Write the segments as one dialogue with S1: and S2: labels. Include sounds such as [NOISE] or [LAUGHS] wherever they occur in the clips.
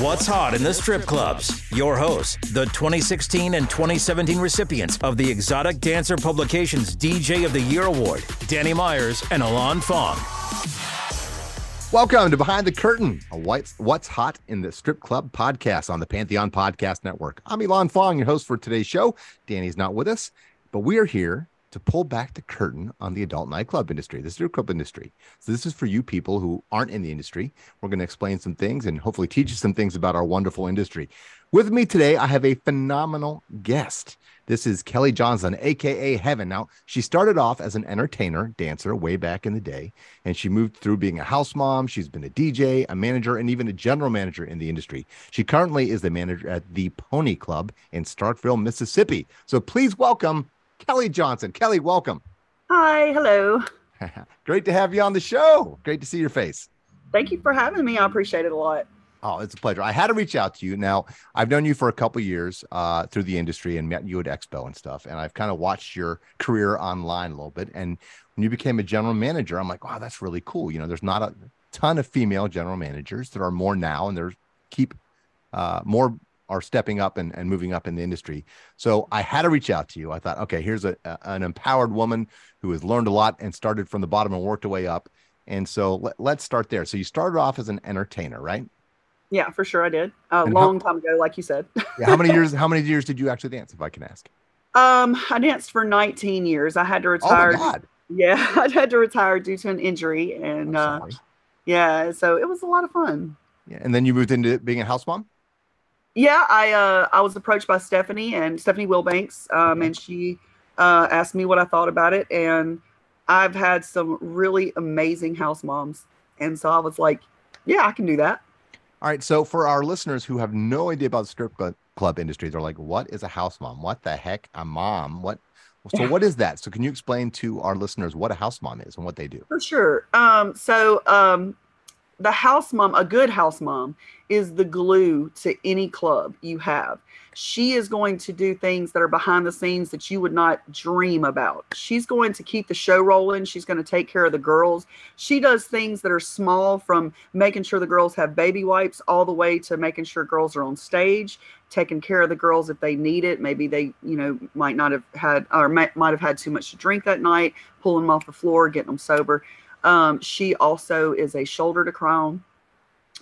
S1: What's hot in the strip clubs? Your hosts, the 2016 and 2017 recipients of the Exotic Dancer Publications DJ of the Year Award, Danny Myers and Alon Fong.
S2: Welcome to Behind the Curtain, a what's, hot in the strip club podcast on the Pantheon Podcast Network. I'm Elon Fong, your host for today's show. Danny's not with us, but we are here to pull back the curtain on the adult nightclub industry, the strip club industry. So this is for you people who aren't in the industry. We're going to explain some things and hopefully teach you some things about our wonderful industry. With me today, I have a phenomenal guest. This is Kelly Johnson, aka Heaven. Now, she started off as an entertainer, dancer way back in the day, and she moved through being a house mom. She's been a DJ, a manager, and even a general manager in the industry. She currently is the manager at the Pony Club in Starkville, Mississippi. So please welcome Kelly Johnson. Kelly, welcome.
S3: Hi, hello. [LAUGHS]
S2: Great to have you on the show. Great to see your face.
S3: Thank you for having me. I appreciate it a lot.
S2: Oh, it's a pleasure. I had to reach out to you. Now, I've known you for a couple years uh, through the industry and met you at Expo and stuff. And I've kind of watched your career online a little bit. And when you became a general manager, I'm like, wow, that's really cool. You know, there's not a ton of female general managers. There are more now, and there's keep uh, more are stepping up and, and moving up in the industry. So I had to reach out to you. I thought, okay, here's a, a an empowered woman who has learned a lot and started from the bottom and worked her way up. And so let, let's start there. So you started off as an entertainer, right?
S3: Yeah, for sure I did. A long time ago, like you said.
S2: yeah, how many [LAUGHS] years? How many years did you actually dance, if I can ask?
S3: Um, I danced for 19 years. I had to retire.
S2: Oh my God.
S3: Yeah, [LAUGHS] I had to retire due to an injury, and uh, yeah, so it was a lot of fun.
S2: Yeah, and then you moved into being a house mom.
S3: Yeah, I uh, I was approached by Stephanie and Stephanie Wilbanks, um, and she uh, asked me what I thought about it, and I've had some really amazing house moms, and so I was like, yeah, I can do that.
S2: All right. So for our listeners who have no idea about the strip club, club industry, they're like, "What is a house mom? What the heck, a mom? What?" So what is that? So can you explain to our listeners what a house mom is and what they do?
S3: For sure. Um, so um, the house mom, a good house mom, is the glue to any club you have. She is going to do things that are behind the scenes that you would not dream about. She's going to keep the show rolling. She's going to take care of the girls. She does things that are small from making sure the girls have baby wipes all the way to making sure girls are on stage, taking care of the girls if they need it. Maybe they, you know, might not have had or might, might have had too much to drink that night, pulling them off the floor, getting them sober. Um, she also is a shoulder to cry on.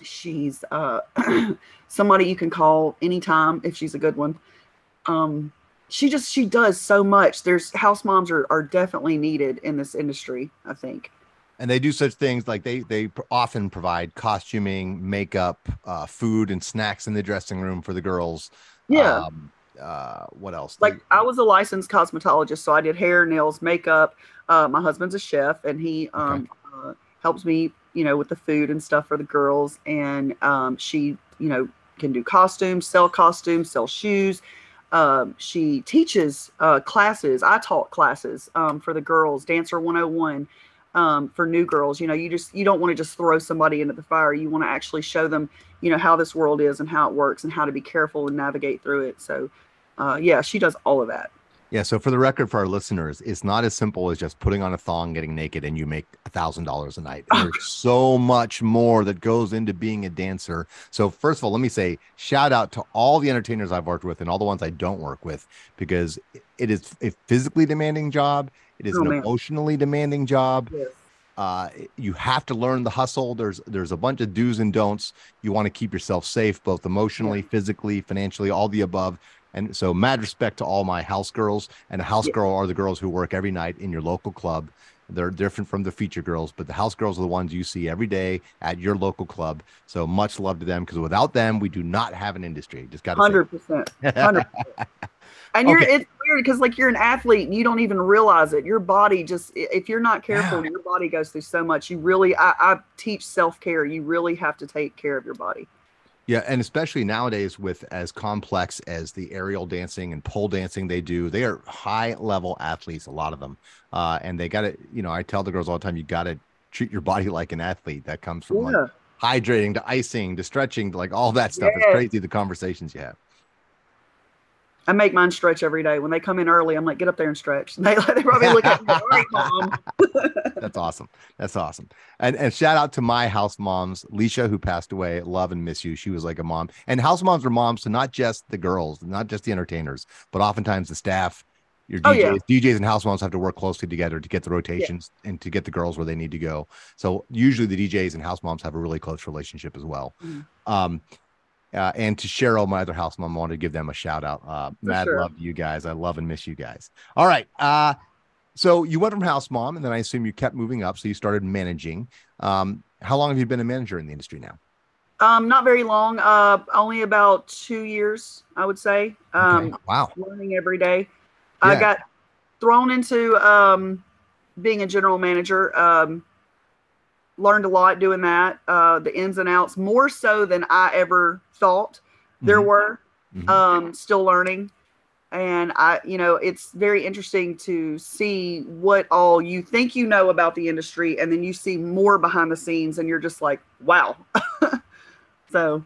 S3: She's uh, [CLEARS THROAT] somebody you can call anytime if she's a good one. Um, she just she does so much. There's house moms are, are definitely needed in this industry. I think.
S2: And they do such things like they they often provide costuming, makeup, uh, food, and snacks in the dressing room for the girls.
S3: Yeah.
S2: Um, uh, what else?
S3: like I was a licensed cosmetologist, so I did hair, nails, makeup. Uh, my husband's a chef, and he um, uh, helps me, you know, with the food and stuff for the girls. And um, she, you know, can do costumes, sell costumes, sell shoes. Um, she teaches uh, classes. I taught classes um, for the girls, Dancer 101. um, for new girls. You know, you just you don't want to just throw somebody into the fire. You want to actually show them, you know, how this world is and how it works and how to be careful and navigate through it. So, uh, yeah, she does all of that.
S2: Yeah. So for the record, for our listeners, it's not as simple as just putting on a thong, getting naked, and you make a thousand dollars a night. [LAUGHS] There's so much more that goes into being a dancer. So first of all, let me say shout out to all the entertainers I've worked with and all the ones I don't work with, because it is a physically demanding job. It is
S3: Oh,
S2: an
S3: man.
S2: emotionally demanding job.
S3: Yes.
S2: Uh, you have to learn the hustle. There's there's a bunch of do's and don'ts. You want to keep yourself safe, both emotionally, physically, financially, all the above. And so, mad respect to all my house girls. And a house
S3: Yeah.
S2: girl are the girls who work every night in your local club. They're different from the feature girls, but the house girls are the ones you see every day at your local club. So much love to them because without them, we do not have an industry. Just got
S3: Hundred percent, hundred. [LAUGHS] And you're
S2: Okay.
S3: it's weird because like you're an athlete and you don't even realize it. Your body just if you're not careful, your body goes through so much. You really I, I teach self care. You really have to take care of your body.
S2: Yeah, and especially nowadays with as complex as the aerial dancing and pole dancing they do, they are high level athletes, a lot of them. Uh, and they got to, you know, I tell the girls all the time, you got to treat your body [LAUGHS] like an athlete. That comes from like hydrating to icing to stretching to like all that stuff. It's crazy the conversations you have.
S3: I make mine stretch every day. When they come in early, I'm like, get up there and stretch. And [LAUGHS] they, they probably look at me, all right, mom. [LAUGHS]
S2: That's awesome. That's awesome. And and shout out to my house moms, Leisha, who passed away. Love and miss you. She was like a mom. And house moms are moms to not just the girls, not just the entertainers, but oftentimes the staff. Your
S3: Oh,
S2: DJs,
S3: yeah.
S2: DJs and house moms have to work closely together to get the rotations and to get the girls where they need to go. So usually the DJs and house moms have a really close relationship as well.
S3: Mhm.
S2: Um, uh, and to Cheryl, my other house mom, I wanted to give them a shout out. Uh, mad
S3: sure.
S2: love to you guys. I love and miss you guys. All right. Uh, so you went from house mom, and then I assume you kept moving up. So you started managing. Um, how long have you been a manager in the industry now?
S3: Um, not very long. Uh, only about two years, I would say. Um,
S2: Okay. Wow.
S3: learning every day. I got thrown into um, being a general manager. Um, learned a lot doing that. Uh, the ins and outs, more so than I ever thought there
S2: Mhm.
S3: were.
S2: Mhm.
S3: Um, still learning, and I, you know, it's very interesting to see what all you think you know about the industry, and then you see more behind the scenes, and you're just like, wow. [LAUGHS] so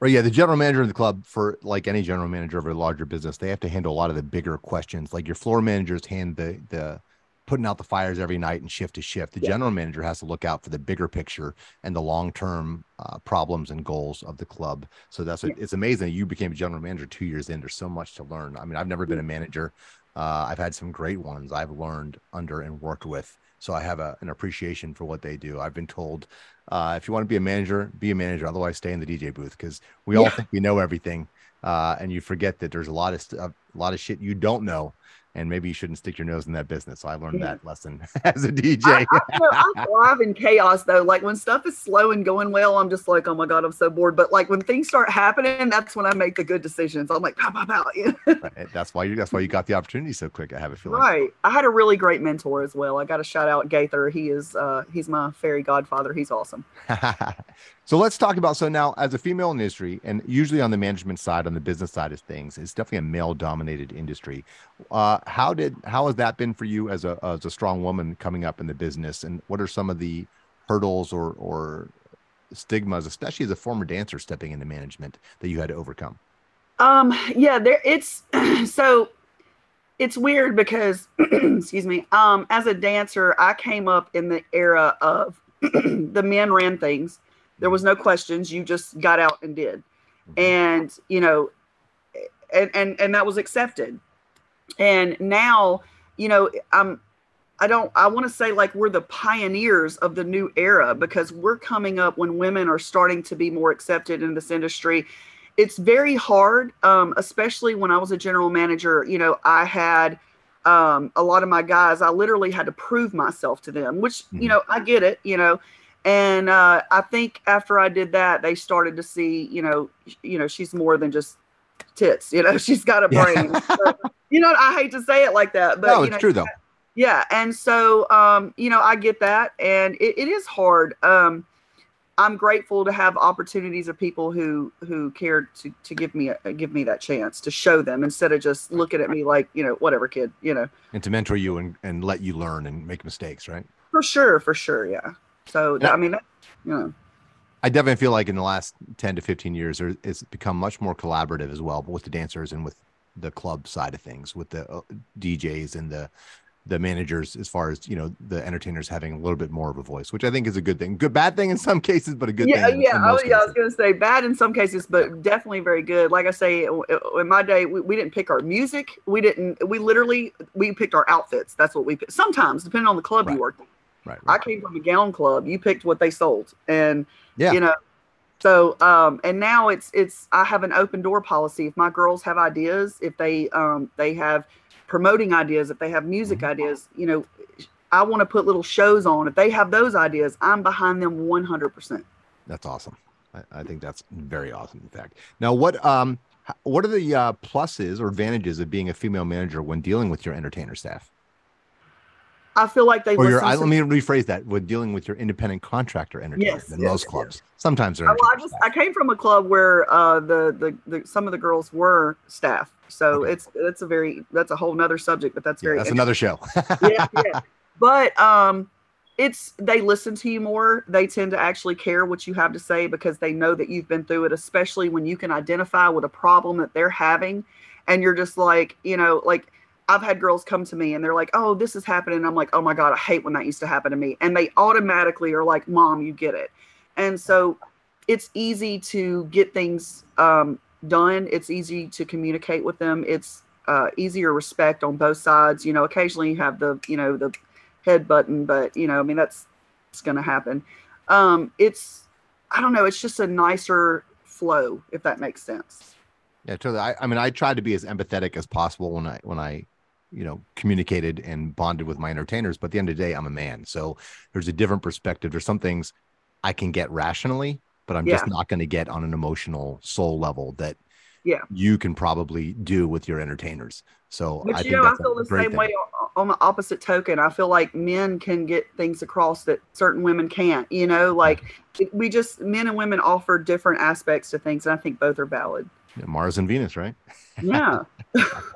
S2: Right. Yeah. The general manager of the club, for like any general manager of a larger business, they have to handle a lot of the bigger questions. Like your floor managers hand the the putting out the fires every night and shift to shift. The
S3: Yeah.
S2: general manager has to look out for the bigger picture and the long term uh, problems and goals of the club. So that's what, it's amazing you became a general manager two years in. There's so much to learn. I mean, I've never been a manager. Uh, I've had some great ones I've learned under and worked with. So I have a, an appreciation for what they do. I've been told uh, if you want to be a manager, be a manager. Otherwise, stay in the DJ booth because we all think we know everything, uh, and you forget that there's a lot of st- a lot of shit you don't know, and maybe you shouldn't stick your nose in that business. So I learned
S3: Yeah.
S2: that lesson [LAUGHS] as a DJ.
S3: I, I, you know, I thrive in chaos though. Like when stuff is slow and going well, I'm just like, oh my god, I'm so bored. But like when things start happening, that's when I make the good decisions. I'm like, pow, pow, pow. [LAUGHS]
S2: Right, that's why you. That's why you got the opportunity so quick. I have a feeling.
S3: Right. I had a really great mentor as well. I got to shout out Gaither. He is, uh, he's my fairy godfather. He's awesome. [LAUGHS]
S2: so let's talk about so now as a female in industry and usually on the management side on the business side of things it's definitely a male dominated industry uh, how did how has that been for you as a as a strong woman coming up in the business and what are some of the hurdles or or stigmas especially as a former dancer stepping into management that you had to overcome
S3: Um, yeah, there it's [CLEARS THROAT] so it's weird because [CLEARS THROAT] excuse me, um, as a dancer, I came up in the era of [CLEARS THROAT] the men ran things. There was no questions. You just got out and did. And, you know, and and and that was accepted. And now, you know, I'm I don't I want to say like we're the pioneers of the new era because we're coming up when women are starting to be more accepted in this industry. It's very hard um, especially when i was a general manager you know i had um, a lot of my guys i literally had to prove myself to them which you know i get it you know. And uh, i think after i did that they started to see you know you know she's more than just tits you know [LAUGHS] she's got a brain. So, you know i hate to say it like that but
S2: no
S3: you
S2: it's
S3: know,
S2: true though.
S3: yeah. And so um you know i get that and it, it is hard. Um i'm grateful to have opportunities of people who who cared to to give me a, give me that chance to show them instead of just looking at me like you know whatever kid you know.
S2: And to mentor you and, and let you learn and make mistakes right?
S3: For sure, for sure, yeah. So
S2: Yeah.
S3: I mean, that, you know,
S2: I definitely feel like in the last 10 to 15 years, it's become much more collaborative as well with the dancers and with the club side of things, with the uh, DJs and the the managers, as far as you know, the entertainers having a little bit more of a voice, which I think is a good thing. Good, bad thing in some [LAUGHS] cases, but a good
S3: yeah,
S2: thing.
S3: yeah,
S2: in
S3: oh,
S2: most
S3: yeah. I was gonna say bad in some cases, but definitely very good. Like I say, in my day, we, we didn't pick our music. We didn't. We literally we picked our outfits. That's what we picked. Sometimes, depending on the club
S2: Right.
S3: you worked. in.
S2: Right.
S3: I came from a gown club. You picked what they sold, and
S2: Yeah.
S3: you know. So um, and now it's it's I have an open door policy. If my girls have ideas, if they um they have promoting ideas, if they have music
S2: Mm-hmm.
S3: ideas, you know, I want to put little shows on. If they have those ideas, I'm behind them 100. percent
S2: That's awesome. I, I think that's very awesome. In fact, now what um what are the uh, pluses or advantages of being a female manager when dealing with your entertainer staff?
S3: I feel like they
S2: Or your I, let me rephrase that: when dealing with your independent contractor entertainers
S3: Yes,
S2: in
S3: yes,
S2: most
S3: yes.
S2: clubs, sometimes they're
S3: well, I just I came from a club where uh, the, the the some of the girls were staff, so
S2: Okay.
S3: it's that's a very that's a whole nother subject, but that's
S2: Yeah,
S3: very
S2: that's another show. [LAUGHS]
S3: yeah, yeah. But um, it's they listen to you more. They tend to actually care what you have to say because they know that you've been through it. Especially when you can identify with a problem that they're having, and you're just like, you know, like I've had girls come to me and they're like, "Oh, this is happening." I'm like, "Oh my god, I hate when that used to happen to me," and they automatically are like, "Mom, you get it," and so it's easy to get things um, done. It's easy to communicate with them. It's uh, easier respect on both sides. You know, occasionally you have the, you know, the head button, but you know, I mean, that's it's going to happen. Um, it's, I don't know, it's just a nicer flow, if that makes sense.
S2: Yeah, totally. I, I mean, I tried to be as empathetic as possible when I when I, you know, communicated and bonded with my entertainers. But at the end of the day, I'm a man, so there's a different perspective. There's some things I can get rationally, but I'm just not going to get on an emotional soul level that
S3: Yeah.
S2: you can probably do with your entertainers. So
S3: But
S2: I
S3: you know, I feel the same
S2: thing.
S3: way on the opposite token. I feel like men can get things across that certain women can't. You know, like we just men and women offer different aspects to things, and I think both are valid.
S2: Yeah, Mars and Venus, right?
S3: Yeah. [LAUGHS]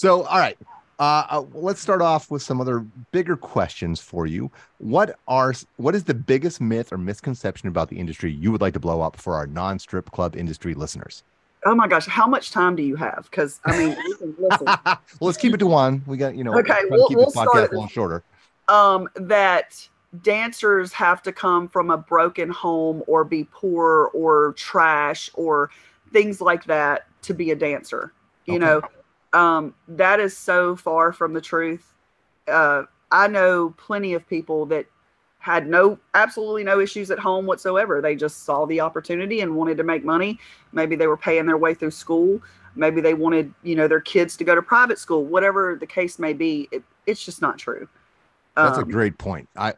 S2: So, all right. Uh, uh, let's start off with some other bigger questions for you. What are what is the biggest myth or misconception about the industry you would like to blow up for our non-strip club industry listeners?
S3: Oh my gosh, how much time do you have? Because I mean, [LAUGHS] listen.
S2: well, let's keep it to one. We got you know.
S3: Okay, we'll-
S2: keep
S3: we'll
S2: the podcast
S3: start-
S2: a little shorter.
S3: um, that dancers have to come from a broken home or be poor or trash or things like that to be a dancer. You
S2: Okay.
S3: know, um, that is so far from the truth. Uh, I know plenty of people that had no absolutely no issues at home whatsoever. They just saw the opportunity and wanted to make money. Maybe they were paying their way through school. Maybe they wanted, you know, their kids to go to private school. Whatever the case may be, it, it's just not true.
S2: That's a
S3: Um,
S2: great point. I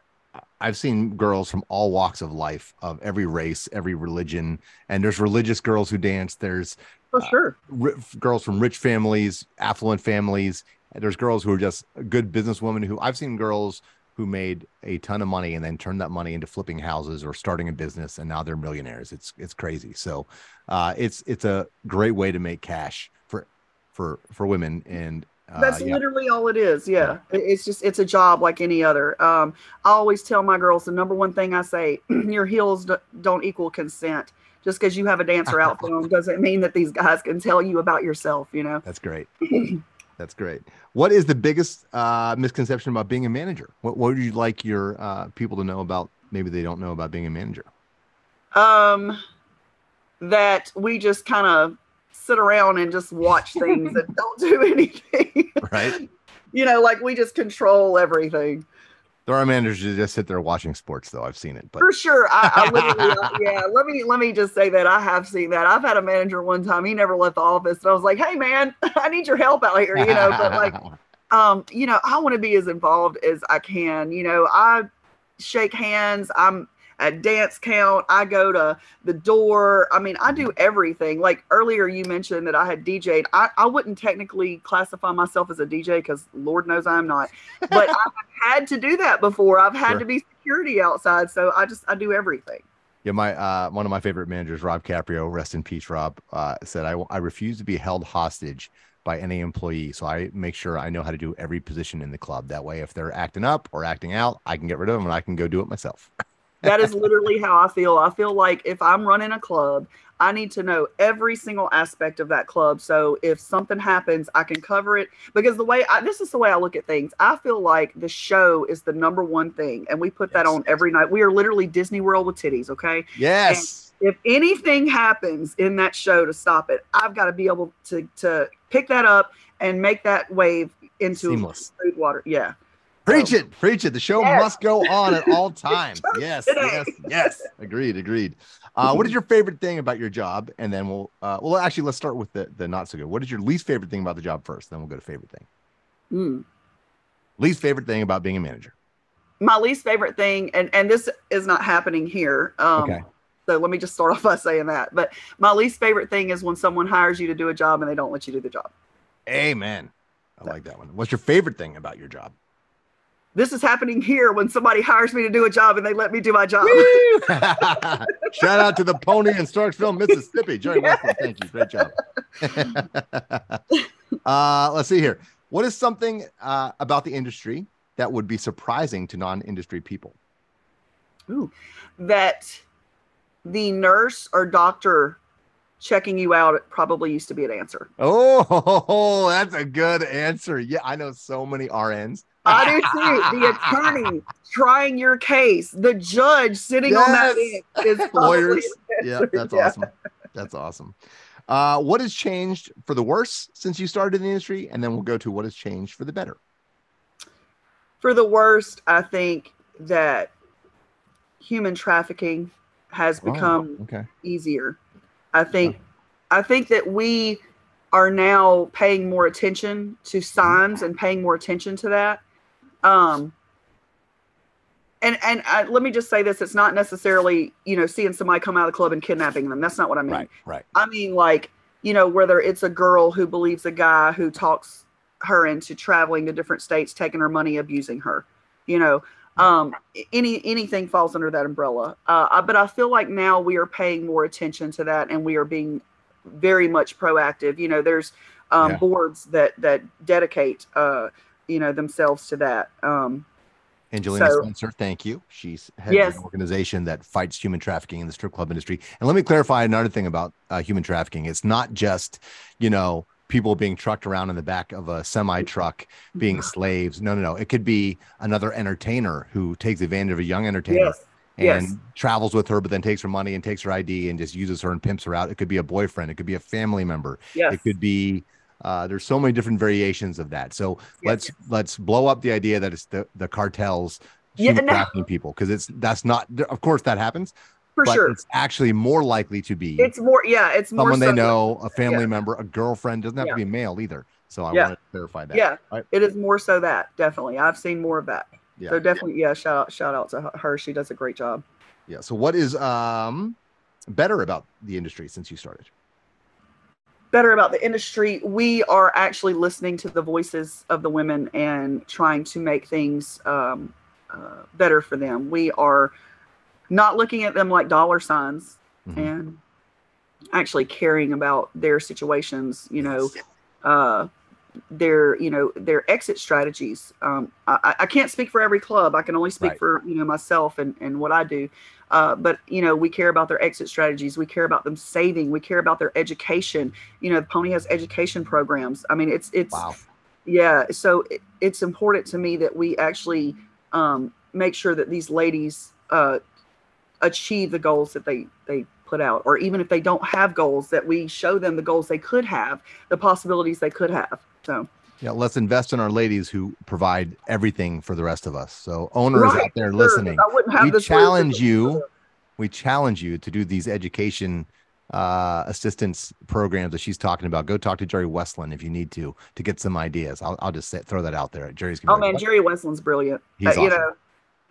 S2: I've seen girls from all walks of life, of every race, every religion, and there's religious girls who dance. There's
S3: For sure.
S2: ri- girls from rich families, affluent families. There's girls who are just good businesswomen who I've seen girls who made a ton of money and then turned that money into flipping houses or starting a business and now they're millionaires. It's it's crazy. So uh, it's it's a great way to make cash for for for women and uh,
S3: That's
S2: yeah.
S3: literally all it is. Yeah. It- It's just, it's a job like any other. Um, I always tell my girls the number one thing I say [CLEARS THROAT] your heels don't equal consent. Just because you have a dancer [LAUGHS] outfit on doesn't mean that these guys can tell you about yourself, you know?
S2: That's great. [LAUGHS] That's great. What is the biggest uh, misconception about being a manager? What, what would you like your uh, people to know about? Maybe they don't know about being a manager.
S3: Um, that we just kind of sit around and just watch things [LAUGHS] and don't do anything.
S2: Right?
S3: you know, like we just control everything.
S2: There are managers who just sit there watching sports, though. I've seen it, but
S3: For sure. I, I [LAUGHS] uh, yeah. Let me let me just say that I have seen that. I've had a manager one time. He never left the office, and I was like, "Hey, man, [LAUGHS] I need your help out here." You know, but like, [LAUGHS] um, you know, I want to be as involved as I can. You know, I shake hands. I'm at dance count. I go to the door. I mean, I do everything. Like earlier, you mentioned that I had DJ'd. I, I wouldn't technically classify myself as a DJ because Lord knows I'm not. But [LAUGHS] I've had to do that before. I've had
S2: Sure.
S3: to be security outside. So I just I do everything.
S2: yeah, my uh, one of my favorite managers, Rob Caprio, rest in peace, Rob, uh, said, I, I refuse to be held hostage by any employee. So I make sure I know how to do every position in the club. That way, if they're acting up or acting out, I can get rid of them and I can go do it myself.
S3: That is literally how I feel. I feel like if I'm running a club, I need to know every single aspect of that club. So if something happens, I can cover it. Because the way I, this is the way I look at things. I feel like the show is the number one thing, and we put that on every night. We are literally Disney World with titties. Okay.
S2: Yes.
S3: If anything happens in that show to stop it, I've got to be able to to pick that up and make that wave into
S2: Seamless.
S3: food water. Yeah.
S2: Preach it, preach it. The show
S3: Yes.
S2: must go on at all [LAUGHS] times. Yes, yes, yes. Agreed, agreed. Uh, what is your favorite thing about your job? And then we'll, uh, well, actually, let's start with the the not so good. What is your least favorite thing about the job first? Then we'll go to favorite thing.
S3: Mm.
S2: Least favorite thing about being a manager.
S3: my least favorite thing, and and this is not happening here. Um,
S2: Okay.
S3: So let me just start [LAUGHS] off by saying that. But my least favorite thing is when someone hires you to do a job and they don't let you do the job.
S2: Amen. I like that one. What's your favorite thing about your job?
S3: This is happening here when somebody hires me to do a job and they let me do my job. [LAUGHS] [LAUGHS]
S2: Shout out to the pony in Starksville, Mississippi. Jerry Westland, thank you. Great job. [LAUGHS] uh, let's see here. What is something uh, about the industry that would be surprising to non-industry people?
S3: Ooh, that the nurse or doctor checking you out probably used to be an answer.
S2: Oh, that's a good answer. Yeah, I know so many RNs.
S3: I do too. The [LAUGHS] attorney trying your case, the judge sitting on that
S2: Yes.
S3: is [LAUGHS]
S2: Lawyers. Yeah, that's awesome. That's awesome. Uh, what has changed for the worse since you started in the industry? And then we'll go to what has changed for the better.
S3: For the worst, I think that human trafficking has
S2: Oh,
S3: become
S2: okay.
S3: easier. I think I think that we are now paying more attention to signs and paying more attention to that. Um and and I, let me just say this: it's not necessarily you know seeing somebody come out of the club and kidnapping them. That's not what I mean.
S2: Right, right.
S3: I mean, like, you know, whether it's a girl who believes a guy who talks her into traveling to different states, taking her money, abusing her, you know, um, any anything falls under that umbrella. Uh, I- but I feel like now we are paying more attention to that, and we are being very much proactive. You know, there's um,
S2: Yeah.
S3: boards that that dedicate, uh, you know, themselves to that. Um,
S2: Angelina
S3: So-
S2: Spencer, thank you. She's head
S3: Yes.
S2: of an organization that fights human trafficking in the strip club industry. And let me clarify another thing about uh, human trafficking. It's not just, you know, people being trucked around in the back of a semi truck being slaves. No, no, no. It could be another entertainer who takes advantage of a young entertainer
S3: yes,
S2: and
S3: yes.
S2: travels with her, but then takes her money and takes her ID and just uses her and pimps her out. It could be a boyfriend. It could be a family member.
S3: yes,
S2: It could be. Uh, there's so many different variations of that. So
S3: Yes.
S2: let's let's blow up the idea that it's the the cartels
S3: Yeah,
S2: human
S3: no.
S2: people because it's that's not. Of course, that happens,
S3: for
S2: but
S3: sure.
S2: it's actually more likely to be
S3: It's more, yeah, it's more
S2: someone they know, a family
S3: Yeah.
S2: member, a girlfriend. Doesn't have
S3: Yeah.
S2: to be male either. So I
S3: Yeah.
S2: want to clarify that.
S3: Yeah,
S2: Right.
S3: it is more so that definitely. I've seen more of that.
S2: Yeah.
S3: So definitely, yeah. Shout out, shout out to her. She does a great job.
S2: Yeah. So what is um better about the industry since you started?
S3: Better about the industry, we are actually listening to the voices of the women and trying to make things um, uh, better for them. We are not looking at them like dollar signs
S2: Mhm.
S3: and actually caring about their situations, you know, uh, their, you know, their exit strategies. Um, I, I can't speak for every club. I can only speak
S2: Right.
S3: for, you know, myself and, and what I do. Uh, but you know, we care about their exit strategies. We care about them saving. We care about their education. You know, the Pony has education programs. I mean, it's it's
S2: Wow.
S3: yeah. So it, it's important to me that we actually um, make sure that these ladies uh, achieve the goals that they they put out, or even if they don't have goals, that we show them the goals they could have, the possibilities they could have. So
S2: Yeah, let's invest in our ladies who provide everything for the rest of us. So owners
S3: Right,
S2: out there
S3: sure.
S2: listening,
S3: I wouldn't have
S2: we challenge you. We challenge you to do these education uh, assistance programs that she's talking about. Go talk to Jerry Westland if you need to to get some ideas. I'll, I'll just say, throw that out there. Jerry's gonna
S3: Oh
S2: like,
S3: man, Jerry Westland's brilliant.
S2: He's
S3: Uh, you
S2: awesome.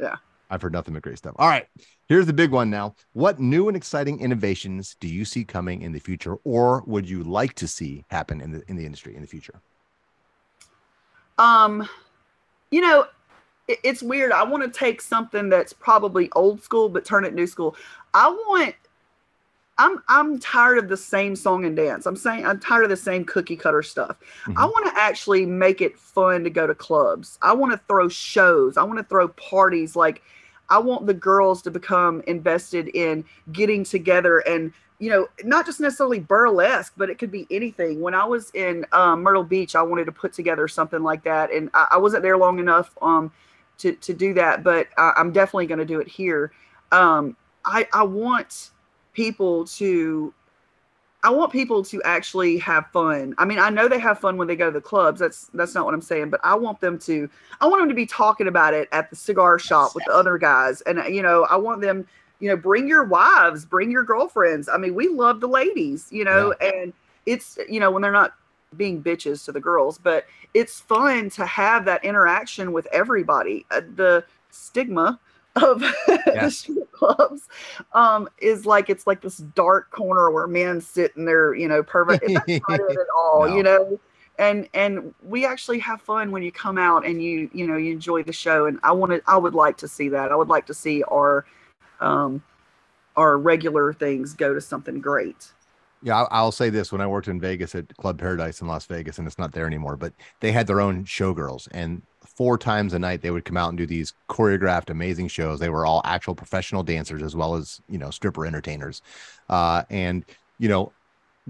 S3: know,
S2: I've heard nothing but great stuff. All right, here's the big one now. What new and exciting innovations do you see coming in the future, or would you like to see happen in the in the industry in the future?
S3: Um you know it, it's weird. I want to take something that's probably old school but turn it new school. I want i'm i'm tired of the same song and dance. I'm saying i'm tired of the same cookie cutter stuff. I
S2: Mhm.
S3: want to actually make it fun to go to clubs. I want to throw shows. I want to throw parties. Like i want the girls to become invested in getting together and you know, not just necessarily burlesque, but it could be anything. When I was in um, Myrtle Beach, I wanted to put together something like that, and I, I wasn't there long enough um, to to do that. But I, I'm definitely going to do it here. Um, I I want people to. I want people to actually have fun. I mean, I know they have fun when they go to the clubs. That's that's not what I'm saying, but I want them to. I want them to be talking about it at the cigar shop with the other guys, and you know, I want them you know, bring your wives, bring your girlfriends. I mean, we love the ladies, you know, and it's, you know, when they're not being bitches to the girls, but it's fun to have that interaction with everybody. Uh, the stigma of [LAUGHS] the strip clubs um, is like it's like this dark corner where men sit in their, you know, pervert. That's not [LAUGHS] it at all,
S2: No.
S3: you know. And and we actually have fun when you come out and you you know you enjoy the show. And I wanted I would like to see that. I would like to see our um, our regular things go to something great.
S2: Yeah, I'll say this: when I worked in Vegas at Club Paradise in Las Vegas, and it's not there anymore, but they had their own showgirls, and four times a night they would come out and do these choreographed, amazing shows. They were all actual professional dancers as well as you know stripper entertainers, uh, and you know.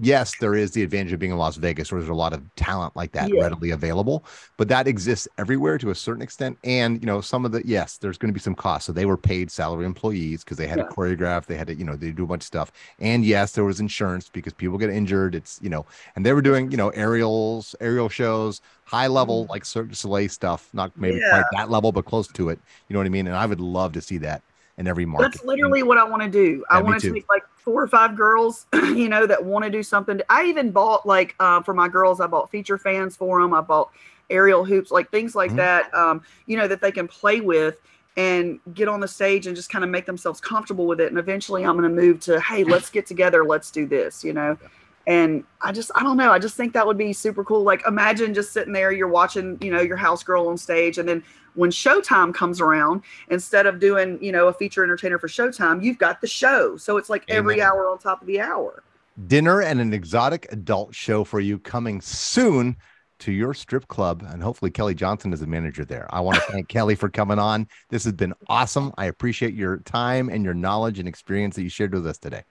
S2: Yes, there is the advantage of being in Las Vegas, where there's a lot of talent like that
S3: Yeah.
S2: readily available, but that exists everywhere to a certain extent. And you know, some of the yes, there's going to be some costs. So they were paid salary employees because they had
S3: Yeah.
S2: to choreograph, they had to, you know, they do a bunch of stuff. And yes, there was insurance because people get injured. It's, you know, and they were doing, you know, aerials, aerial shows, high level, mm-hmm. like Cirque du Soleil stuff, not maybe quite that level, but close to it. You know what I mean? And I would love to see that in every market.
S3: That's literally what I want to do. I
S2: Yeah,
S3: want to take like four or five girls, [CLEARS THROAT] you know, that want to do something. I even bought like uh, for my girls, I bought feature fans for them. I bought aerial hoops, like things like
S2: Mhm.
S3: that, um, you know, that they can play with and get on the stage and just kind of make themselves comfortable with it. And eventually I'm going to move to, hey, let's get together, let's do this, you know. And I just, I don't know. I just think that would be super cool. Like, imagine just sitting there, you're watching, you know, your house girl on stage. And then when Showtime comes around, instead of doing, you know, a feature entertainer for Showtime, you've got the show. So it's like every hour on top of the hour.
S2: dinner and an exotic adult show for you coming soon to your strip club. And hopefully Kelly Johnson is the manager there. I want to [LAUGHS] thank Kelly for coming on. This has been awesome. I appreciate your time and your knowledge and experience that you shared with us today.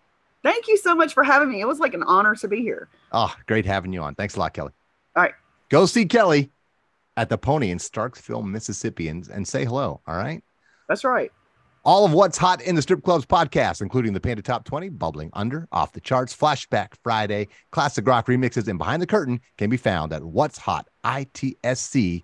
S3: Thank you so much for having me. It was like an honor to be here.
S2: Oh, great having you on. Thanks a lot, Kelly.
S3: All right.
S2: Go see Kelly at the Pony in Starksville, Mississippi, and, and say hello. All right.
S3: That's right.
S2: All of what's hot in the strip clubs podcast, including the Panda Top 20, Bubbling Under, Off the Charts, Flashback Friday, Classic Rock Remixes, and Behind the Curtain can be found at what's hot, ITSC.com.